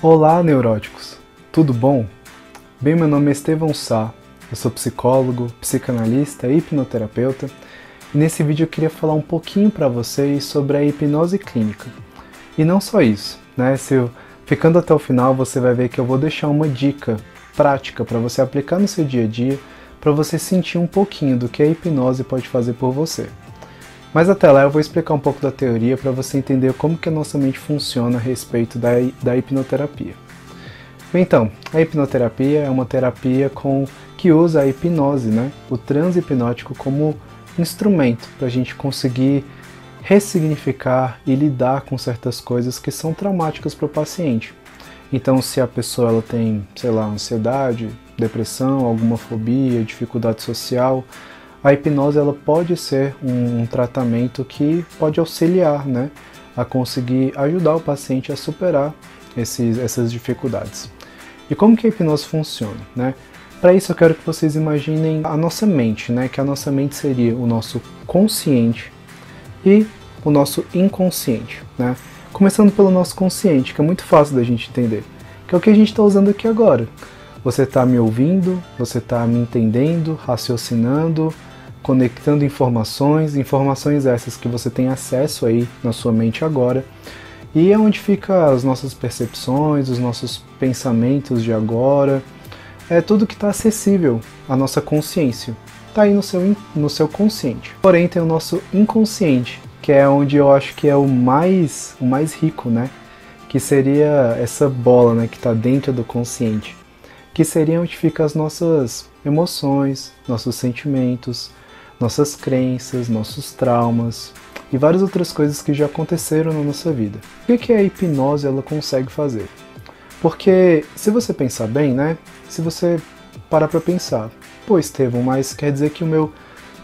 Olá, neuróticos! Tudo bom? Bem, meu nome é Estevão Sá, eu sou psicólogo, psicanalista e hipnoterapeuta e nesse vídeo eu queria falar um pouquinho para vocês sobre a hipnose clínica. E não só isso, né? Se eu, ficando até o final você vai ver que eu vou deixar uma dica prática para você aplicar no seu dia a dia para você sentir um pouquinho do que a hipnose pode fazer por você. Mas até lá eu vou explicar um pouco da teoria para você entender como que a nossa mente funciona a respeito da, da hipnoterapia. Então, a hipnoterapia é uma terapia com que usa a hipnose, né, o transe hipnótico como instrumento para a gente conseguir ressignificar e lidar com certas coisas que são traumáticas para o paciente. Então, se a pessoa ela tem, sei lá, ansiedade, depressão, alguma fobia, dificuldade social, a hipnose ela pode ser um, um tratamento que pode auxiliar, né, a conseguir ajudar o paciente a superar esses, essas dificuldades. E como que a hipnose funciona, né? Para isso eu quero que vocês imaginem a nossa mente, né? Que a nossa mente seria o nosso consciente e o nosso inconsciente, né? Começando pelo nosso consciente, que é muito fácil da gente entender, que é o que a gente está usando aqui agora. Você está me ouvindo, você está me entendendo, raciocinando, conectando informações, informações essas que você tem acesso aí na sua mente agora. E é onde fica as nossas percepções, os nossos pensamentos de agora, é tudo que está acessível à nossa consciência. Está aí no seu, no seu consciente. Porém, tem o nosso inconsciente, que é onde eu acho que é o mais, o mais rico, né? Que seria essa bola né, que está dentro do consciente. Que seria onde ficam as nossas emoções, nossos sentimentos, nossas crenças, nossos traumas e várias outras coisas que já aconteceram na nossa vida. O que a hipnose ela consegue fazer? Porque se você pensar bem, né? Se você parar para pensar, pô, Estevão, mas quer dizer que o meu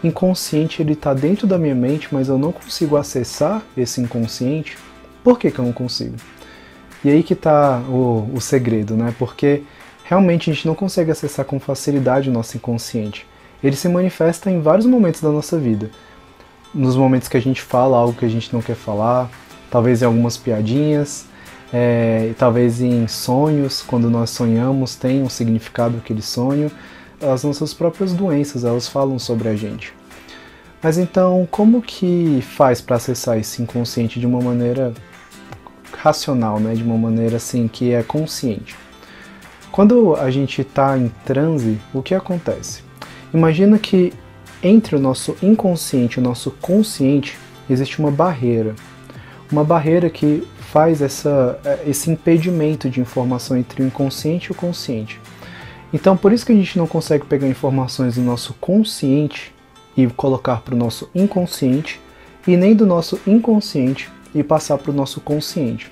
inconsciente ele está dentro da minha mente, mas eu não consigo acessar esse inconsciente. Por que, que eu não consigo? E aí que está o, o segredo, né? Porque realmente a gente não consegue acessar com facilidade o nosso inconsciente. Ele se manifesta em vários momentos da nossa vida. Nos momentos que a gente fala algo que a gente não quer falar, talvez em algumas piadinhas, é, talvez em sonhos, quando nós sonhamos, tem um significado aquele sonho as nossas próprias doenças, elas falam sobre a gente. Mas então, como que faz para acessar esse inconsciente de uma maneira racional, né? de uma maneira assim que é consciente? Quando a gente está em transe, o que acontece? Imagina que entre o nosso inconsciente e o nosso consciente existe uma barreira. Uma barreira que faz essa, esse impedimento de informação entre o inconsciente e o consciente. Então, por isso que a gente não consegue pegar informações do nosso consciente e colocar para o nosso inconsciente, e nem do nosso inconsciente e passar para o nosso consciente,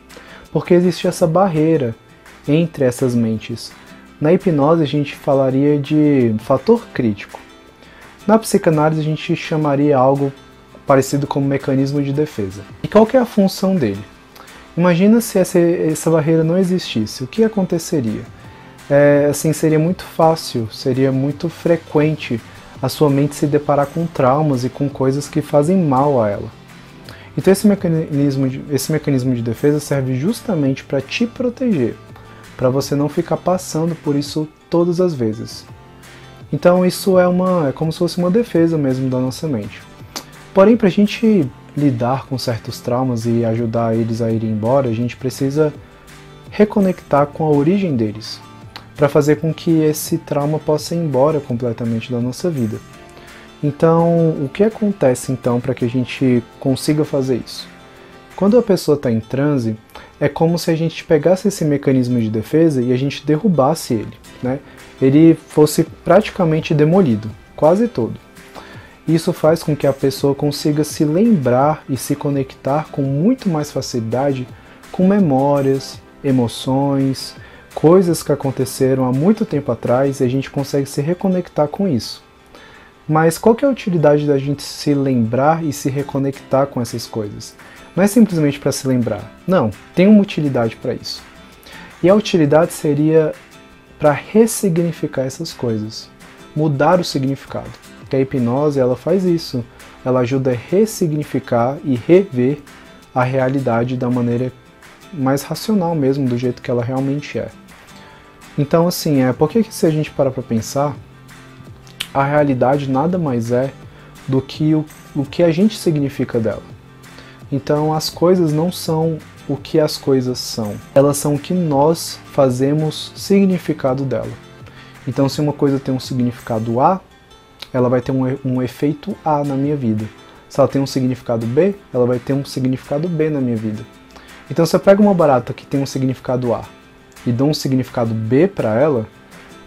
porque existe essa barreira entre essas mentes. Na hipnose, a gente falaria de fator crítico. Na psicanálise, a gente chamaria algo parecido como mecanismo de defesa. E qual que é a função dele? Imagina se essa, essa barreira não existisse, o que aconteceria? é, assim, seria muito fácil, seria muito frequente a sua mente se deparar com traumas e com coisas que fazem mal a ela. Então esse mecanismo de, esse mecanismo de defesa serve justamente para te proteger, para você não ficar passando por isso todas as vezes. Então isso é uma é como se fosse uma defesa mesmo da nossa mente. Porém, para a gente lidar com certos traumas e ajudar eles a irem embora, a gente precisa reconectar com a origem deles para fazer com que esse trauma possa ir embora completamente da nossa vida. Então, o que acontece então para que a gente consiga fazer isso? Quando a pessoa está em transe, é como se a gente pegasse esse mecanismo de defesa e a gente derrubasse ele, né? Ele fosse praticamente demolido, quase todo. Isso faz com que a pessoa consiga se lembrar e se conectar com muito mais facilidade com memórias, emoções, coisas que aconteceram há muito tempo atrás e a gente consegue se reconectar com isso. Mas qual que é a utilidade da gente se lembrar e se reconectar com essas coisas? Não é simplesmente para se lembrar. Não, tem uma utilidade para isso. E a utilidade seria para ressignificar essas coisas, mudar o significado. Que a hipnose ela faz isso. Ela ajuda a ressignificar e rever a realidade da maneira mais racional mesmo, do jeito que ela realmente é. Então, assim, é, por que, que se a gente parar para pensar, a realidade nada mais é do que o, o que a gente significa dela. Então, as coisas não são o que as coisas são, elas são o que nós fazemos significado dela. Então, se uma coisa tem um significado A, ela vai ter um, um efeito A na minha vida. Se ela tem um significado B, ela vai ter um significado B na minha vida. Então, se eu pego uma barata que tem um significado A e dou um significado B para ela,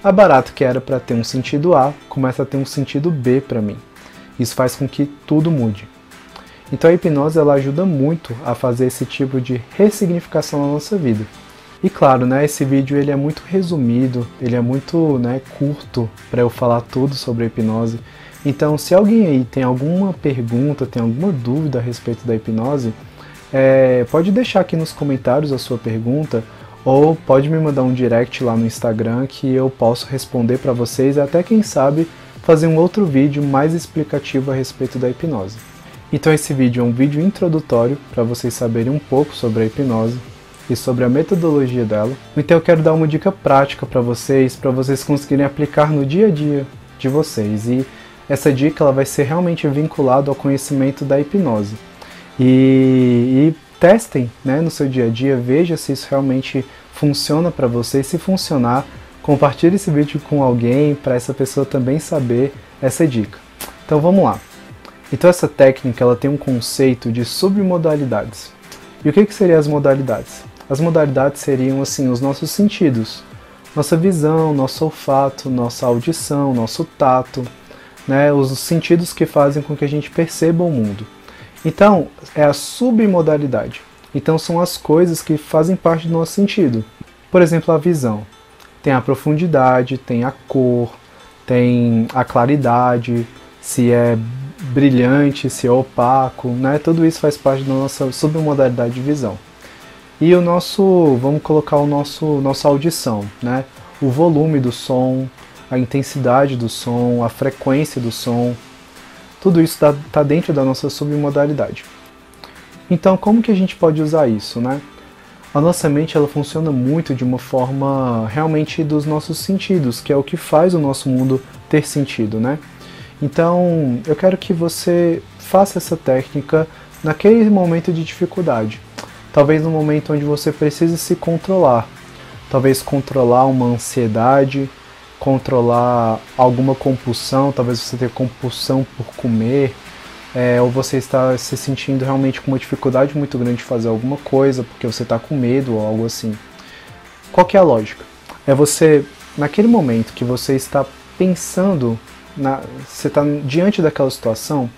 a barata que era para ter um sentido A começa a ter um sentido B para mim. Isso faz com que tudo mude. Então a hipnose ela ajuda muito a fazer esse tipo de ressignificação na nossa vida. E claro, né, esse vídeo ele é muito resumido, ele é muito né, curto para eu falar tudo sobre a hipnose. Então, se alguém aí tem alguma pergunta, tem alguma dúvida a respeito da hipnose, é, pode deixar aqui nos comentários a sua pergunta ou pode me mandar um direct lá no Instagram que eu posso responder para vocês e até quem sabe fazer um outro vídeo mais explicativo a respeito da hipnose. Então esse vídeo é um vídeo introdutório para vocês saberem um pouco sobre a hipnose e sobre a metodologia dela. Então eu quero dar uma dica prática para vocês, para vocês conseguirem aplicar no dia a dia de vocês. E essa dica ela vai ser realmente vinculada ao conhecimento da hipnose. E, e testem né, no seu dia a dia, veja se isso realmente funciona para vocês. Se funcionar, compartilhe esse vídeo com alguém para essa pessoa também saber essa dica. Então vamos lá. Então essa técnica ela tem um conceito de submodalidades. E o que, que seriam as modalidades? As modalidades seriam assim os nossos sentidos, nossa visão, nosso olfato, nossa audição, nosso tato, né, os sentidos que fazem com que a gente perceba o mundo. Então é a submodalidade. Então são as coisas que fazem parte do nosso sentido. Por exemplo, a visão tem a profundidade, tem a cor, tem a claridade, se é brilhante, se é opaco, né? Tudo isso faz parte da nossa submodalidade de visão. E o nosso, vamos colocar o nosso nossa audição, né? O volume do som, a intensidade do som, a frequência do som, tudo isso está tá dentro da nossa submodalidade. Então, como que a gente pode usar isso, né? A nossa mente ela funciona muito de uma forma realmente dos nossos sentidos, que é o que faz o nosso mundo ter sentido, né? Então, eu quero que você faça essa técnica naquele momento de dificuldade. Talvez no momento onde você precise se controlar. Talvez controlar uma ansiedade, controlar alguma compulsão, talvez você tenha compulsão por comer, é, ou você está se sentindo realmente com uma dificuldade muito grande de fazer alguma coisa porque você está com medo ou algo assim. Qual que é a lógica? É você, naquele momento que você está pensando, na, você está diante daquela situação,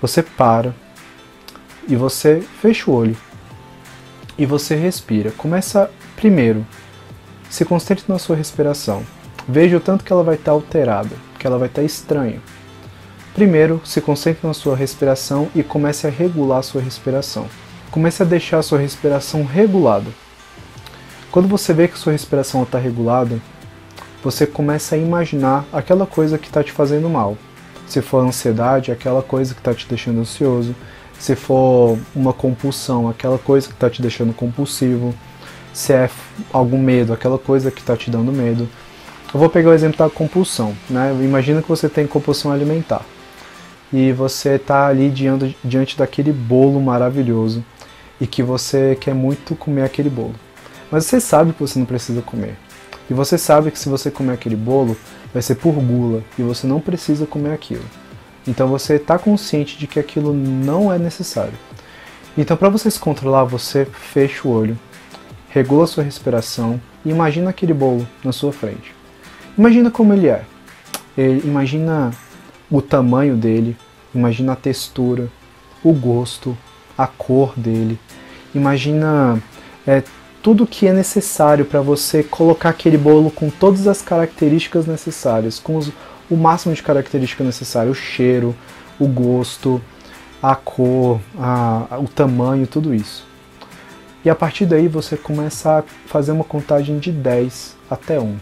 você para e você fecha o olho e você respira. Começa primeiro, se concentre na sua respiração. Veja o tanto que ela vai estar alterada, que ela vai estar estranha. Primeiro, se concentre na sua respiração e comece a regular a sua respiração. Comece a deixar a sua respiração regulada. Quando você vê que sua respiração está regulada, você começa a imaginar aquela coisa que está te fazendo mal. Se for ansiedade, aquela coisa que está te deixando ansioso. Se for uma compulsão, aquela coisa que está te deixando compulsivo. Se é algum medo, aquela coisa que está te dando medo. Eu vou pegar o exemplo da compulsão. Né? Imagina que você tem compulsão alimentar e você está ali diante, diante daquele bolo maravilhoso e que você quer muito comer aquele bolo. Mas você sabe que você não precisa comer. E você sabe que se você comer aquele bolo, vai ser por gula e você não precisa comer aquilo. Então você está consciente de que aquilo não é necessário. Então, para você se controlar, você fecha o olho, regula sua respiração e imagina aquele bolo na sua frente. Imagina como ele é. Imagina o tamanho dele, imagina a textura, o gosto, a cor dele. Imagina é, tudo que é necessário para você colocar aquele bolo com todas as características necessárias, com os, o máximo de características necessárias, o cheiro, o gosto, a cor, a, o tamanho, tudo isso. E a partir daí você começa a fazer uma contagem de 10 até 1.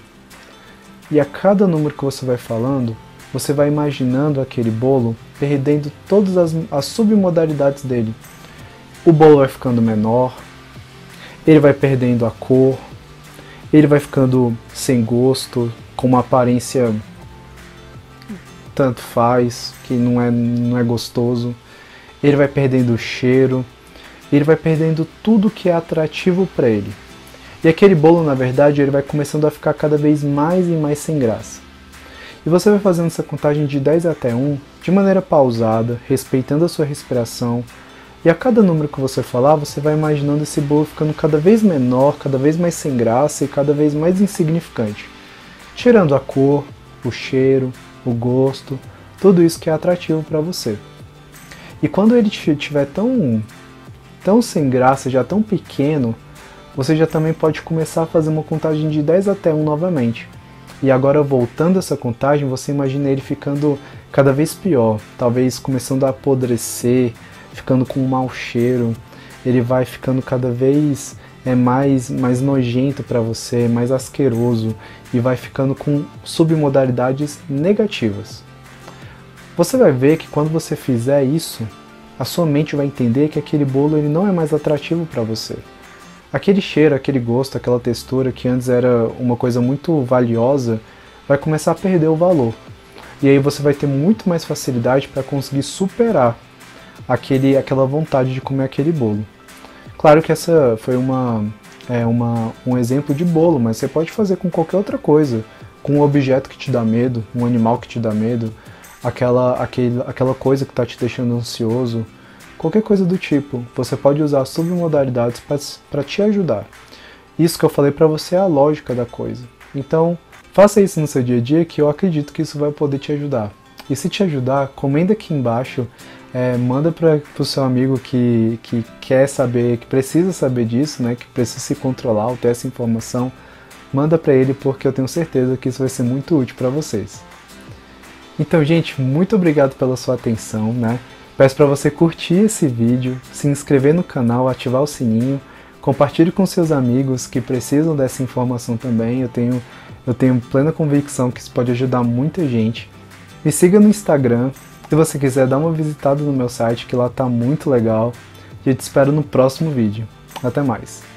E a cada número que você vai falando, você vai imaginando aquele bolo perdendo todas as, as submodalidades dele. O bolo vai ficando menor, ele vai perdendo a cor, ele vai ficando sem gosto, com uma aparência tanto faz, que não é, não é gostoso. Ele vai perdendo o cheiro, ele vai perdendo tudo que é atrativo para ele. E aquele bolo, na verdade, ele vai começando a ficar cada vez mais e mais sem graça. E você vai fazendo essa contagem de 10 até 1 de maneira pausada, respeitando a sua respiração. E a cada número que você falar, você vai imaginando esse bolo ficando cada vez menor, cada vez mais sem graça e cada vez mais insignificante. Tirando a cor, o cheiro, o gosto, tudo isso que é atrativo para você. E quando ele estiver tão, tão sem graça, já tão pequeno, você já também pode começar a fazer uma contagem de 10 até 1 novamente. E agora voltando essa contagem, você imagina ele ficando cada vez pior, talvez começando a apodrecer, ficando com um mau cheiro, ele vai ficando cada vez é mais mais nojento para você, mais asqueroso e vai ficando com submodalidades negativas. Você vai ver que quando você fizer isso, a sua mente vai entender que aquele bolo ele não é mais atrativo para você aquele cheiro, aquele gosto, aquela textura que antes era uma coisa muito valiosa, vai começar a perder o valor. E aí você vai ter muito mais facilidade para conseguir superar aquele, aquela vontade de comer aquele bolo. Claro que essa foi uma, é uma, um exemplo de bolo, mas você pode fazer com qualquer outra coisa, com um objeto que te dá medo, um animal que te dá medo, aquela, aquele, aquela coisa que está te deixando ansioso, qualquer coisa do tipo. Você pode usar submodalidades para te ajudar. Isso que eu falei para você é a lógica da coisa. Então, faça isso no seu dia a dia que eu acredito que isso vai poder te ajudar. E se te ajudar, comenta aqui embaixo, é, manda para o seu amigo que, que quer saber, que precisa saber disso, né, que precisa se controlar ou ter essa informação. Manda para ele porque eu tenho certeza que isso vai ser muito útil para vocês. Então, gente, muito obrigado pela sua atenção, né? Peço para você curtir esse vídeo, se inscrever no canal, ativar o sininho, compartilhe com seus amigos que precisam dessa informação também. Eu tenho, eu tenho plena convicção que isso pode ajudar muita gente. Me siga no Instagram. Se você quiser dar uma visitada no meu site, que lá tá muito legal. E eu te espero no próximo vídeo. Até mais!